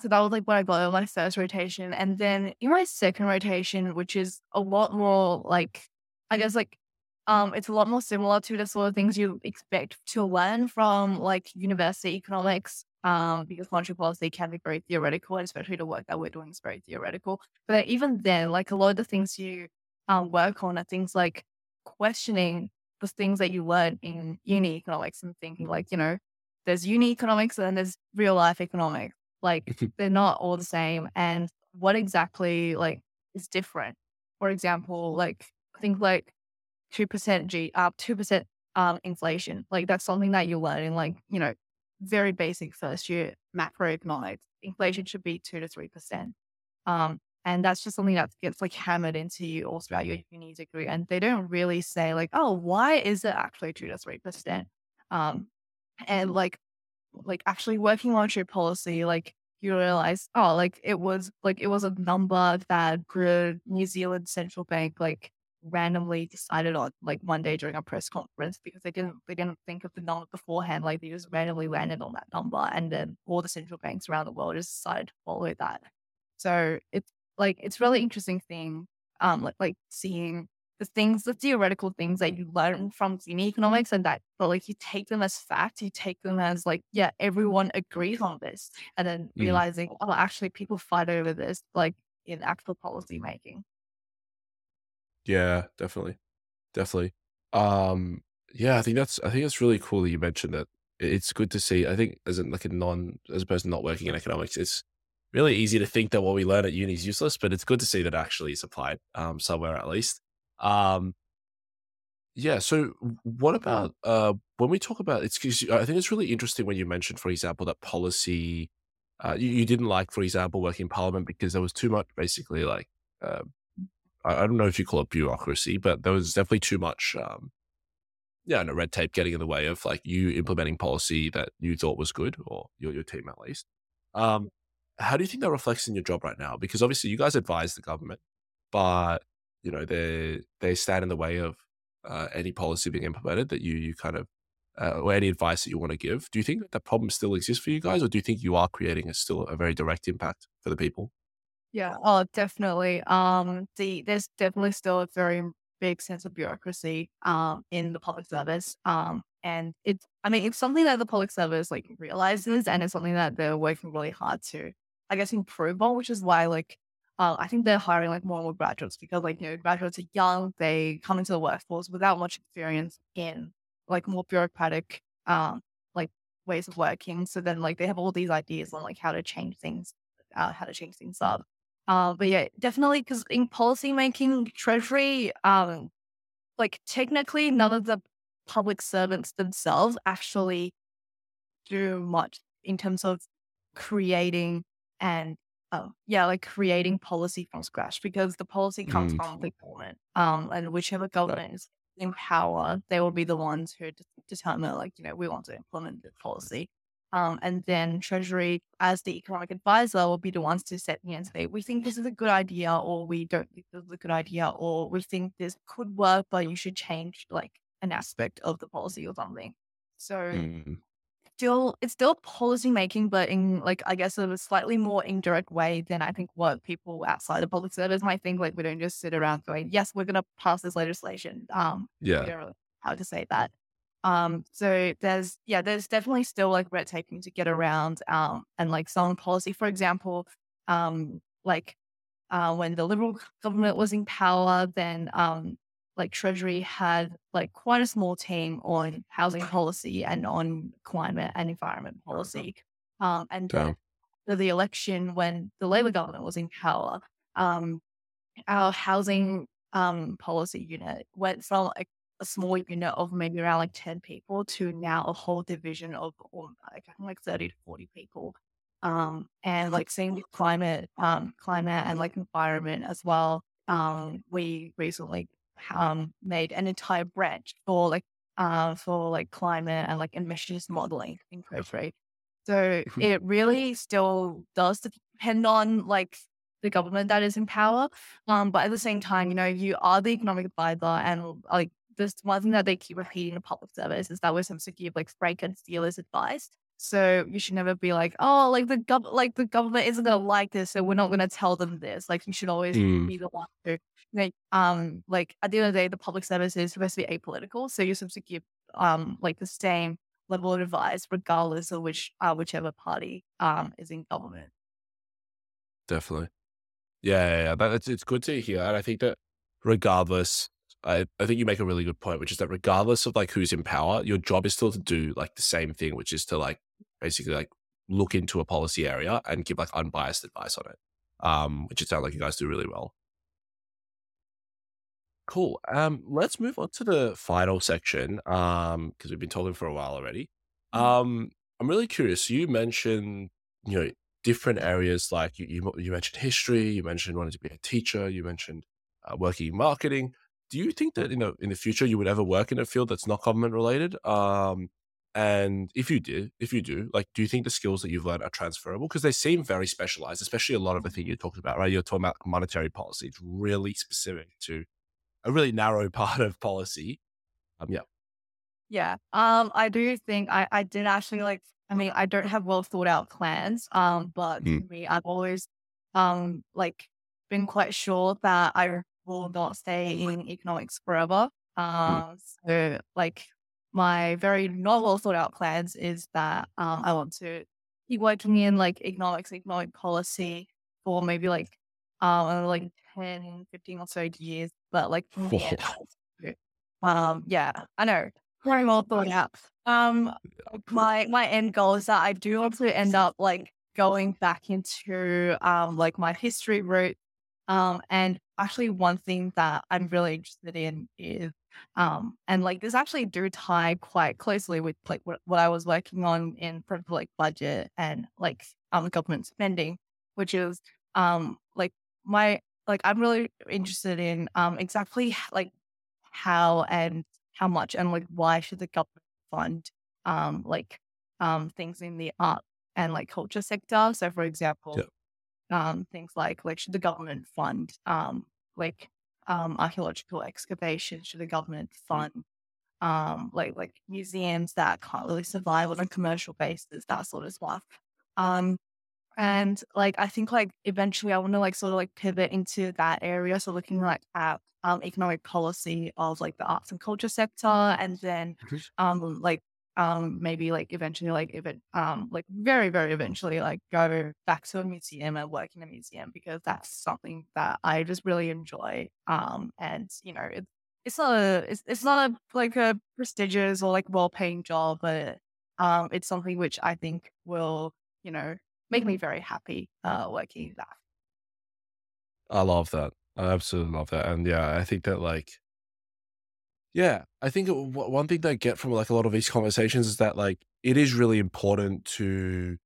so that was like what I got on my first rotation. And then in my second rotation, which is a lot more like, I guess like, um, it's a lot more similar to the sort of things you expect to learn from like university economics. Um, because monetary policy can be very theoretical, and especially the work that we're doing is very theoretical. But even then, like a lot of the things you um, work on are things like questioning the things that you learn in uni economics and thinking like, you know, there's uni economics and then there's real life economics like <laughs> they're not all the same and what exactly like is different for example like think like 2% g uh 2% um inflation like that's something that you learn in like you know very basic first year macroeconomics inflation should be 2 to 3% um and that's just something that gets like hammered into you all throughout your uni degree and they don't really say like oh why is it actually 2 to 3% um and like like actually working monetary policy, like you realize, oh, like it was like it was a number that the New Zealand central bank like randomly decided on like one day during a press conference because they didn't they didn't think of the number beforehand. Like they just randomly landed on that number and then all the central banks around the world just decided to follow that. So it's like it's really interesting thing, um, like like seeing the things, the theoretical things that you learn from uni economics and that, but like you take them as fact, you take them as like, yeah, everyone agrees on this. And then Mm. realizing, oh, actually people fight over this, like in actual policy making. Yeah, definitely, definitely. Um, yeah, I think that's I think that's really cool that you mentioned that. It- It's good to see. I think as a, like a non as a person not working in economics, it's really easy to think that what we learn at uni is useless, but it's good to see that actually is applied um, somewhere at least. Um, yeah. So, what about uh, when we talk about it's? 'cause I think it's really interesting when you mentioned, for example, that policy. Uh, you, you didn't like, for example, working in parliament because there was too much, basically, like uh, I, don't know if you call it bureaucracy, but there was definitely too much, um, yeah, no red tape getting in the way of like you implementing policy that you thought was good, or your your team at least. Um, how do you think that reflects in your job right now? Because obviously you guys advise the government, but you know they they stand in the way of uh, any policy being implemented that you you kind of uh, or any advice that you want to give. Do you think that that problem still exists for you guys, or do you think you are creating a still a very direct impact for the people? Yeah, oh, definitely. Um, the there's definitely still a very big sense of bureaucracy um in the public service. Um, and it's I mean it's something that the public service like realizes, and it's something that they're working really hard to, I guess, improve on. Which is why like, uh, I think they're hiring like more and more graduates because like you know graduates are young, they come into the workforce without much experience in like more bureaucratic um like ways of working. So then like they have all these ideas on like how to change things, uh, how to change things up uh, but yeah, definitely because in policy making, treasury, um, like technically none of the public servants themselves actually do much in terms of creating and oh yeah, like creating policy from scratch because the policy comes Mm, from the government. Um, and whichever government is in power, they will be the ones who de- determine like you know we want to implement this policy. Um, and then Treasury, as the economic advisor, will be the ones to set the and say, we think this is a good idea, or we don't think this is a good idea, or we think this could work, but you should change like an aspect of the policy or something. So mm, still it's still policy making, but in like I guess a slightly more indirect way than I think what people outside the public service might think. Like we don't just sit around going, Yes, we're gonna pass this legislation. Um yeah. really how to say that. Um so there's yeah, there's definitely still like red taping to get around. Um and like some policy, for example, um like uh, when the Liberal government was in power, then um, like Treasury had like quite a small team on housing policy and on climate and environment policy. Um, and Damn. for the election, when the Labor government was in power, um, our housing um, policy unit went from like a small unit of maybe around like 10 people to now a whole division of like, like 30 to 40 people. Um, and like same with climate, um, climate and like environment as well. Um, we recently um made an entire branch for like uh for like climate and like emissions modeling in Treasury. So <laughs> it really still does depend on like the government that is in power. Um, but at the same time, you know, you are the economic advisor and like this one thing that they keep repeating in public service is that we're supposed to give like frank and steelers advice. So you should never be like, oh, like the gov like the government isn't gonna like this, so we're not gonna tell them this. Like you should always Mm, be the one to like um like at the end of the day, the public service is supposed to be apolitical. So you're supposed to give um like the same level of advice regardless of which uh whichever party um is in government. definitely. Yeah, yeah, yeah. That, it's, it's good to hear. And I think that regardless, I, I think you make a really good point, which is that regardless of like who's in power, your job is still to do like the same thing, which is to like basically like look into a policy area and give like unbiased advice on it. Um, which it sounds like you guys do really well. Cool. Um, let's move on to the final section. Um, because we've been talking for a while already. Um, I'm really curious. You mentioned, you know, different areas like you you, you mentioned history, you mentioned wanting to be a teacher, you mentioned uh, working in marketing. Do you think that you know in the future you would ever work in a field that's not government related? Um, and if you did, if you do, like, do you think the skills that you've learned are transferable? Because they seem very specialized, especially a lot of the thing you talked about, right? You're talking about monetary policy. It's really specific to a really narrow <laughs> part of policy. Um, yeah. Yeah. Um, I do think I, I did actually like, I mean, I don't have well thought out plans. Um, but Mm. for me, I've always, um, like been quite sure that I will not stay in economics forever. Um, so like my very not well thought out plans is that, um, I want to keep working in like economics, economic policy for maybe like, um, like 10, 15 or so years, but like, <laughs> from um, yeah, I know very well thought out. Um, my my end goal is that I do want to end up like going back into um like my history route. Um, and actually one thing that I'm really interested in is um and like this actually do tie quite closely with like what, what I was working on in terms of like budget and like um government spending, which is um like my like I'm really interested in um exactly like how and how much and like why should the government fund um like um things in the art and like culture sector so for example Yeah. Um things like like should the government fund um like um archaeological excavations should the government fund um like like museums that can't really survive on a commercial basis that sort of stuff um And like I think like eventually I want to like sort of like pivot into that area. So looking like at um economic policy of like the arts and culture sector and then Mhm. um like um maybe like eventually like even um like very, very eventually like go back to a museum and work in a museum because that's something that I just really enjoy. Um and you know it, it's not a it's, it's not a like a prestigious or like well paying job, but um it's something which I think will, you know, make me very happy uh, working that. I love that. I absolutely love that. And yeah, I think that like, yeah, I think it, w- one thing that I get from like a lot of these conversations is that like it is really important to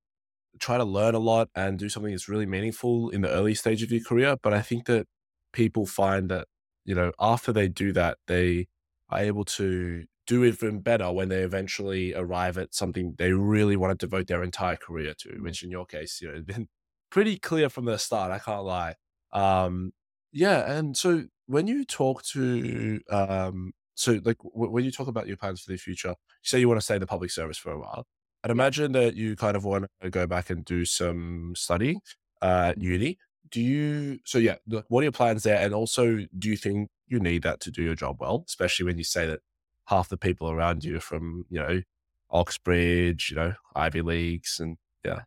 try to learn a lot and do something that's really meaningful in the early stage of your career. But I think that people find that, you know, after they do that, they are able to do even better when they eventually arrive at something they really want to devote their entire career to, which in your case, you know, <laughs> been pretty clear from the start. I can't lie. Um, yeah. And so when you talk to, um, so like w- when you talk about your plans for the future, you say you want to stay in the public service for a while I'd imagine that you kind of want to go back and do some studying uh, at uni. Do you? So yeah, what are your plans there? And also, do you think you need that to do your job well? Especially when you say that half the people around you are from you know Oxbridge, you know Ivy Leagues, and yeah.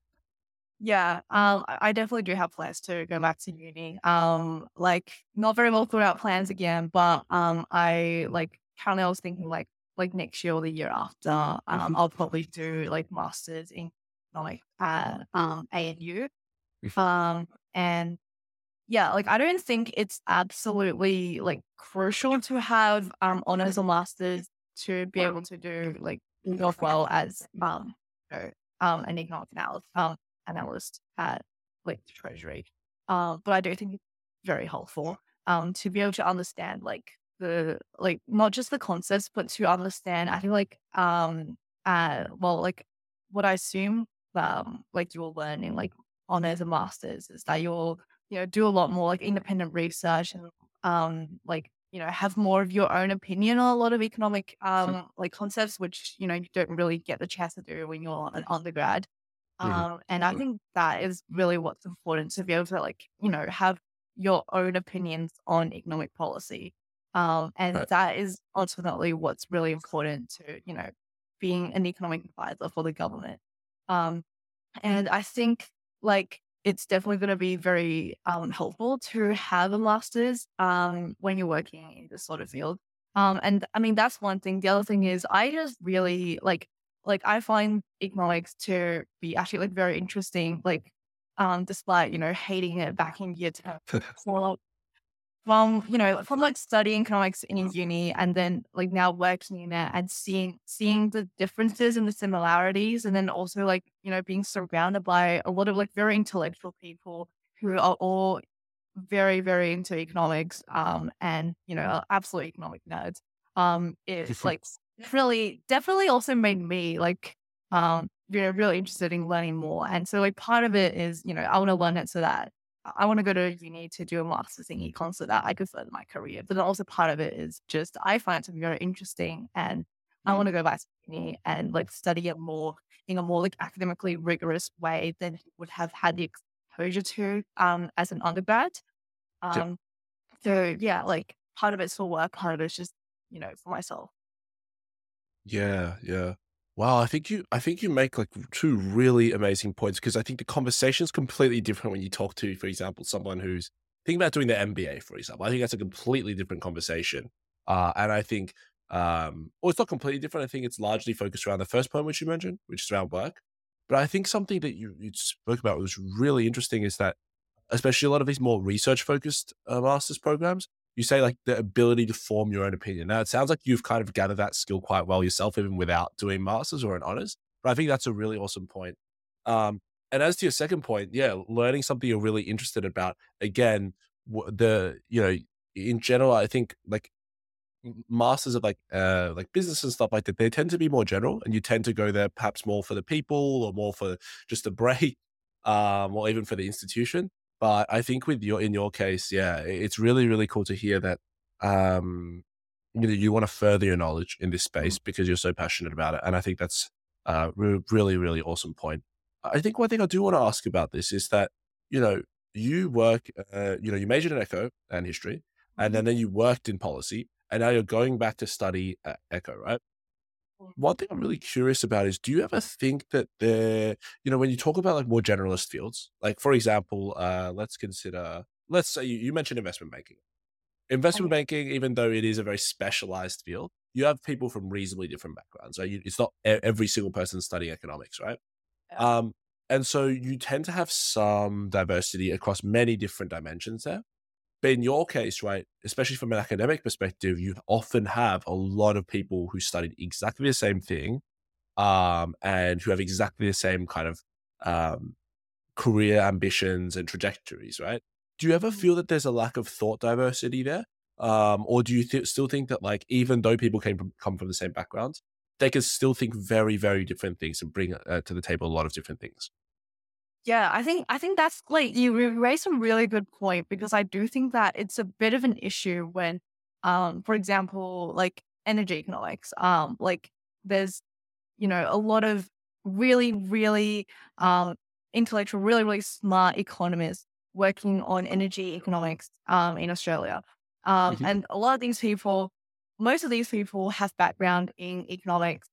Yeah, um, I definitely do have plans to go back to uni. Um, like not very well thought out plans again, but um, I like currently I was thinking like like next year or the year after, um, I'll probably do like masters in like at um ANU. Um, and yeah, like I don't think it's absolutely like crucial to have um honors or masters to be able to do like yourself well as um you know, um an economic analyst um analyst at like the treasury. Um, but I do think it's very helpful um to be able to understand like the like not just the concepts but to understand I feel like um uh well like what I assume um like you'll learn in like honors and masters is that you'll you know, do a lot more like independent research and um like, you know, have more of your own opinion on a lot of economic um like concepts, which, you know, you don't really get the chance to do when you're an undergrad. Mhm. Um, and I think that is really what's important to be able to like, you know, have your own opinions on economic policy. Um, and Right. that is ultimately what's really important to, you know, being an economic advisor for the government. Um, and I think like it's definitely going to be very um, helpful to have a master's um, when you're working in this sort of field. Um, and I mean, that's one thing. The other thing is I just really like, like I find economics to be actually like very interesting, like, um, despite, you know, hating it back in year 10 <laughs> from you know from like studying economics in uni and then like now working in it and seeing seeing the differences and the similarities and then also like you know being surrounded by a lot of like very intellectual people who are all very very into economics um and you know absolute economic nerds. Um it like <laughs> definitely definitely also made me like um you know really interested in learning more and so like part of it is you know i want to learn it so that I want to go to uni to do a master's in econ so that I could further my career. But then also part of it is just I find it to be very interesting and I want to go back to uni and like study it more in a more like academically rigorous way than would have had the exposure to um as an undergrad. Yeah. Um so yeah, like part of it's for work, part of it's just, you know, for myself. Yeah, yeah. Wow, I think you I think you make like two really amazing points because I think the conversation is completely different when you talk to, for example, someone who's thinking about doing the MBA, for example. I think that's a completely different conversation. Uh, and I think um well it's not completely different. I think it's largely focused around the first point which you mentioned, which is around work. But I think something that you, you spoke about was really interesting is that especially a lot of these more research focused uh, master's programs, you say like the ability to form your own opinion. Now, it sounds like you've kind of gathered that skill quite well yourself, even without doing masters or an honors. But I think that's a really awesome point. Um, and as to your second point, yeah, learning something you're really interested about. Again, the you know, in general, I think like masters of like uh like business and stuff like that, they tend to be more general, and you tend to go there perhaps more for the people or more for just a break, <laughs> um, or even for the institution. But I think with your in your case, yeah, it's really really cool to hear that um you know you want to further your knowledge in this space because you're so passionate about it, and I think that's a re- really really awesome point. I think one thing I do want to ask about this is that, you know, you work, uh, you know, you majored in eco and history, and then, Mhm. then you worked in policy, and now you're going back to study uh, eco, right? One thing I'm really curious about is do you ever think that the, you know, when you talk about like more generalist fields, like for example, uh, let's consider, let's say you, you mentioned investment banking. Investment Okay. banking, even though it is a very specialized field, you have people from reasonably different backgrounds. Right? You, it's not every single person studying economics, right? Yeah. Um, and so you tend to have some diversity across many different dimensions there. But in your case, right, especially from an academic perspective, you often have a lot of people who studied exactly the same thing um, and who have exactly the same kind of um, career ambitions and trajectories, right? Do you ever Mhm. feel that there's a lack of thought diversity there? Um, or do you th- still think that, like, even though people came from, come from the same backgrounds, they can still think very, very different things and bring uh, to the table a lot of different things? Yeah, I think I think that's like you ra- raised a really good point because I do think that it's a bit of an issue when, um, for example, like energy economics, um, like there's you know a lot of really really um intellectual, really really smart economists working on energy economics um in Australia, um, hmm and a lot of these people, most of these people have background in economics,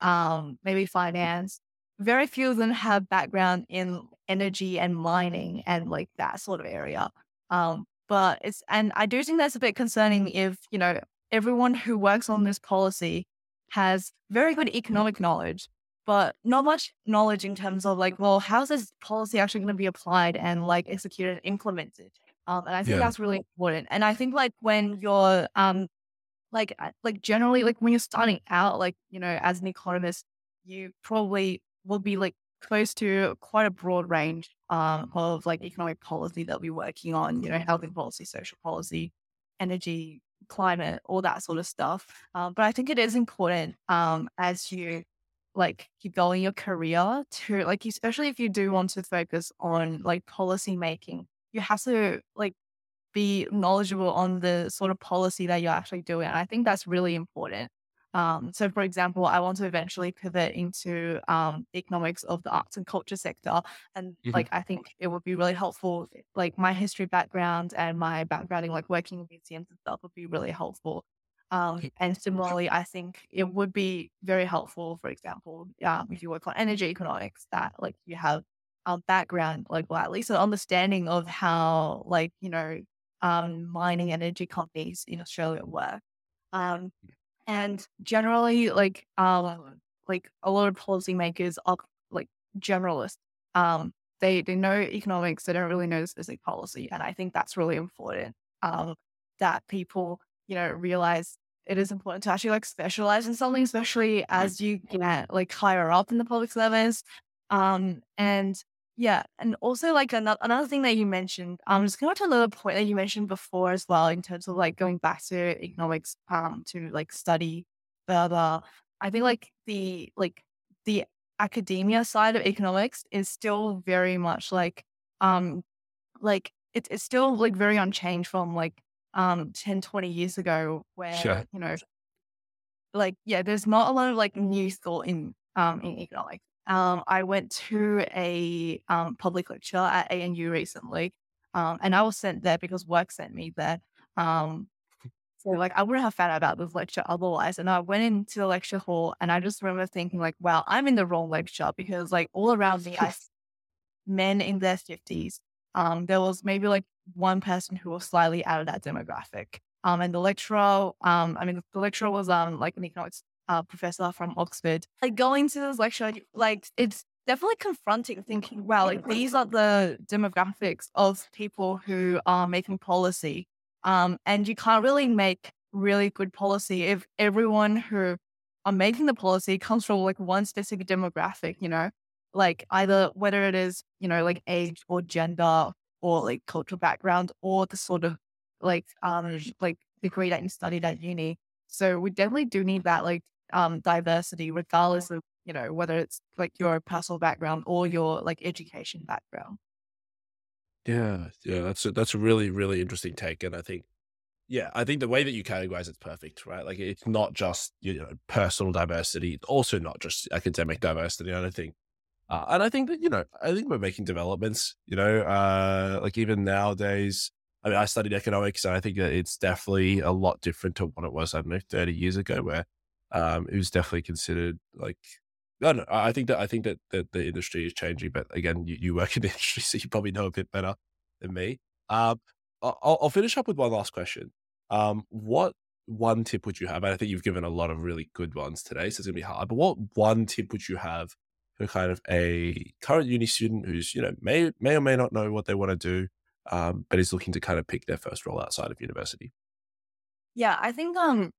um, maybe finance very few of them have background in energy and mining and like that sort of area. Um, but it's and I do think that's a bit concerning if you know everyone who works on this policy has very good economic knowledge, but not much knowledge in terms of like, well, how's this policy actually going to be applied and like executed and implemented? Um, and I think Yeah. that's really important. And I think like when you're um like like generally like when you're starting out like you know as an economist you probably will be like close to quite a broad range um, of like economic policy that we're working on you know housing policy social policy energy climate all that sort of stuff um, but i think it is important um, as you like keep going your career to like especially if you do want to focus on like policy making you have to like be knowledgeable on the sort of policy that you're actually doing. And I think that's really important. Um, so, for example, I want to eventually pivot into um, economics of the arts and culture sector, and hmm like I think it would be really helpful. Like my history background and my background in like working in museums and stuff would be really helpful. Um, and similarly, I think it would be very helpful, for example, um, if you work on energy economics, that like you have a background, like well, at least an understanding of how like you know um, mining energy companies in Australia work. Um, and generally, like um, like a lot of policymakers are like generalists. Um, they they know economics, they don't really know specific policy, and I think that's really important. Um, that people you know realize it is important to actually like specialize in something, especially as you get like higher up in the public service. Um, and yeah, and also like another another thing that you mentioned, um, just going to another point that you mentioned before as well, in terms of like going back to economics, um, to like study further. I think like the like the academia side of economics is still very much like um like it's it's still like very unchanged from like um 10 20 years ago Sure. where you know like yeah there's not a lot of like new thought in um in economics um i went to a um public lecture at anu recently um and i was sent there because work sent me there um so like i wouldn't have found out about this lecture otherwise and i went into the lecture hall and i just remember thinking like wow i'm in the wrong lecture because like all around me i men in their 50s um there was maybe like one person who was slightly out of that demographic um, and the lecturer, I mean, the lecturer was like an economics uh, professor from Oxford. Like going to this lecture, like it's definitely confronting. Thinking, wow, like these are the demographics of people who are making policy, um, and you can't really make really good policy if everyone who are making the policy comes from like one specific demographic. You know, like either whether it is you know like age or gender or like cultural background or the sort of like um like degree that you studied at uni. So we definitely do need that like um diversity, regardless of you know whether it's like your personal background or your like education background. Yeah, yeah, that's a, that's a really really interesting take, and I think yeah, I think the way that you categorize it's perfect, right? Like it's not just you know personal diversity, it's also not just academic diversity. I don't think Uh, and I think that, you know, I think we're making developments, you know, uh, like even nowadays, I mean, I studied economics and I think that it's definitely a lot different to what it was, I don't know, 30 years ago, where um, it was definitely considered like, I don't know. I think that, I think that, that the industry is changing, but again, you, you work in the <laughs> industry, so you probably know a bit better than me. Um, I'll, I'll finish up with one last question. Um, what one tip would you have? And I think you've given a lot of really good ones today, so it's gonna be hard. But what one tip would you have for kind of a current uni student who's you know may may or may not know what they want to do, um, but is looking to kind of pick their first role outside of university? Yeah, I think um,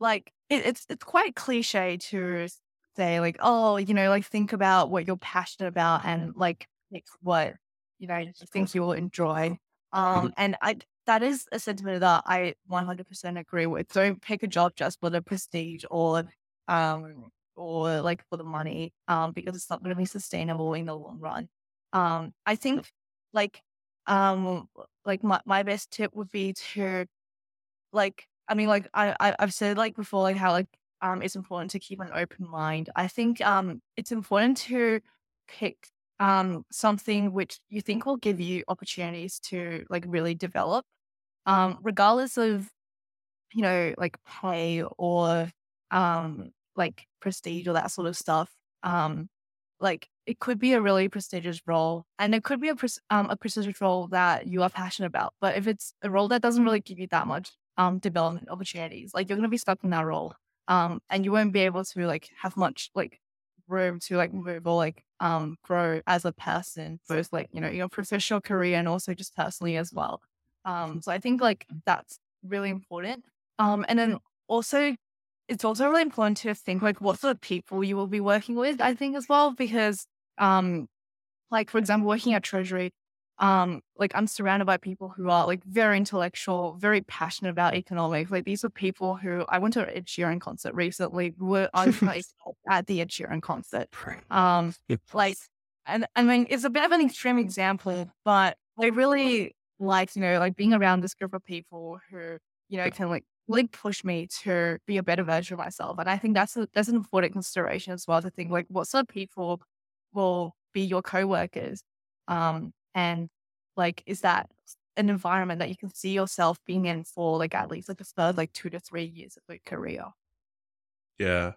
like it, it's it's quite cliche to say like, oh, you know, like think about what you're passionate about and like pick what you know you think you will enjoy. Um, mm-hmm. and I that is a sentiment that I 100% agree with. Don't pick a job just for the prestige or um or like for the money um because it's not going to be sustainable in the long run. Um I think like um like my, my best tip would be to like I mean like I, I I've said like before like how like um it's important to keep an open mind. I think um it's important to pick um, something which you think will give you opportunities to like really develop, um, regardless of, you know, like pay or um, like prestige or that sort of stuff. Um, like it could be a really prestigious role and it could be a, um, a prestigious role that you are passionate about. But if it's a role that doesn't really give you that much um, development opportunities, like you're going to be stuck in that role. Um, and you won't be able to like have much like room to like move or like um grow as a person, both like, you know, your professional career and also just personally as well. Um, so I think like that's really important. Um, and then also it's also really important to think like what sort of people you will be working with, I think as well, because um like for example, working at Treasury, um, like I'm surrounded by people who are like very intellectual, very passionate about economics. Like these are people who I went to an Ed Sheeran concert recently. Were <laughs> I at the Ed Sheeran concert. Um, like, and I mean, it's a bit of an extreme example, but I really like you know like being around this group of people who you know can like really push me to be a better version of myself. And I think that's a, that's an important consideration as well to think like what sort of people will be your coworkers. Um, and like, is that an environment that you can see yourself being in for like at least like the third like two to three years of your career? Yeah.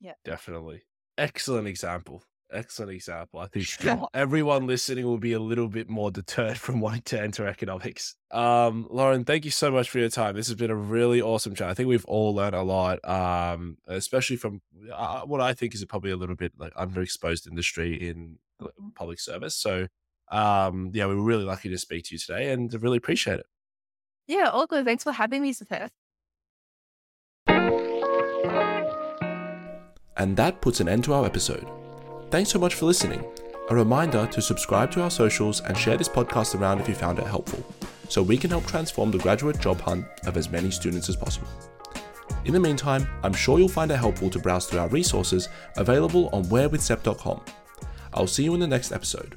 Yeah. Definitely. Excellent example. Excellent example. I think <laughs> everyone listening will be a little bit more deterred from <laughs> wanting to enter economics. Um, Lauren, thank you so much for your time. This has been a really awesome chat. I think we've all learned a lot, um, especially from uh, what I think is probably a little bit like underexposed industry in public service. So um, yeah, we were really lucky to speak to you today and really appreciate it. Yeah, all good. Thanks for having me, Seth. And that puts an end to our episode. Thanks so much for listening. A reminder to subscribe to our socials and share this podcast around if you found it helpful, so we can help transform the graduate job hunt of as many students as possible. In the meantime, I'm sure you'll find it helpful to browse through our resources available on wherewithsep.com. I'll see you in the next episode.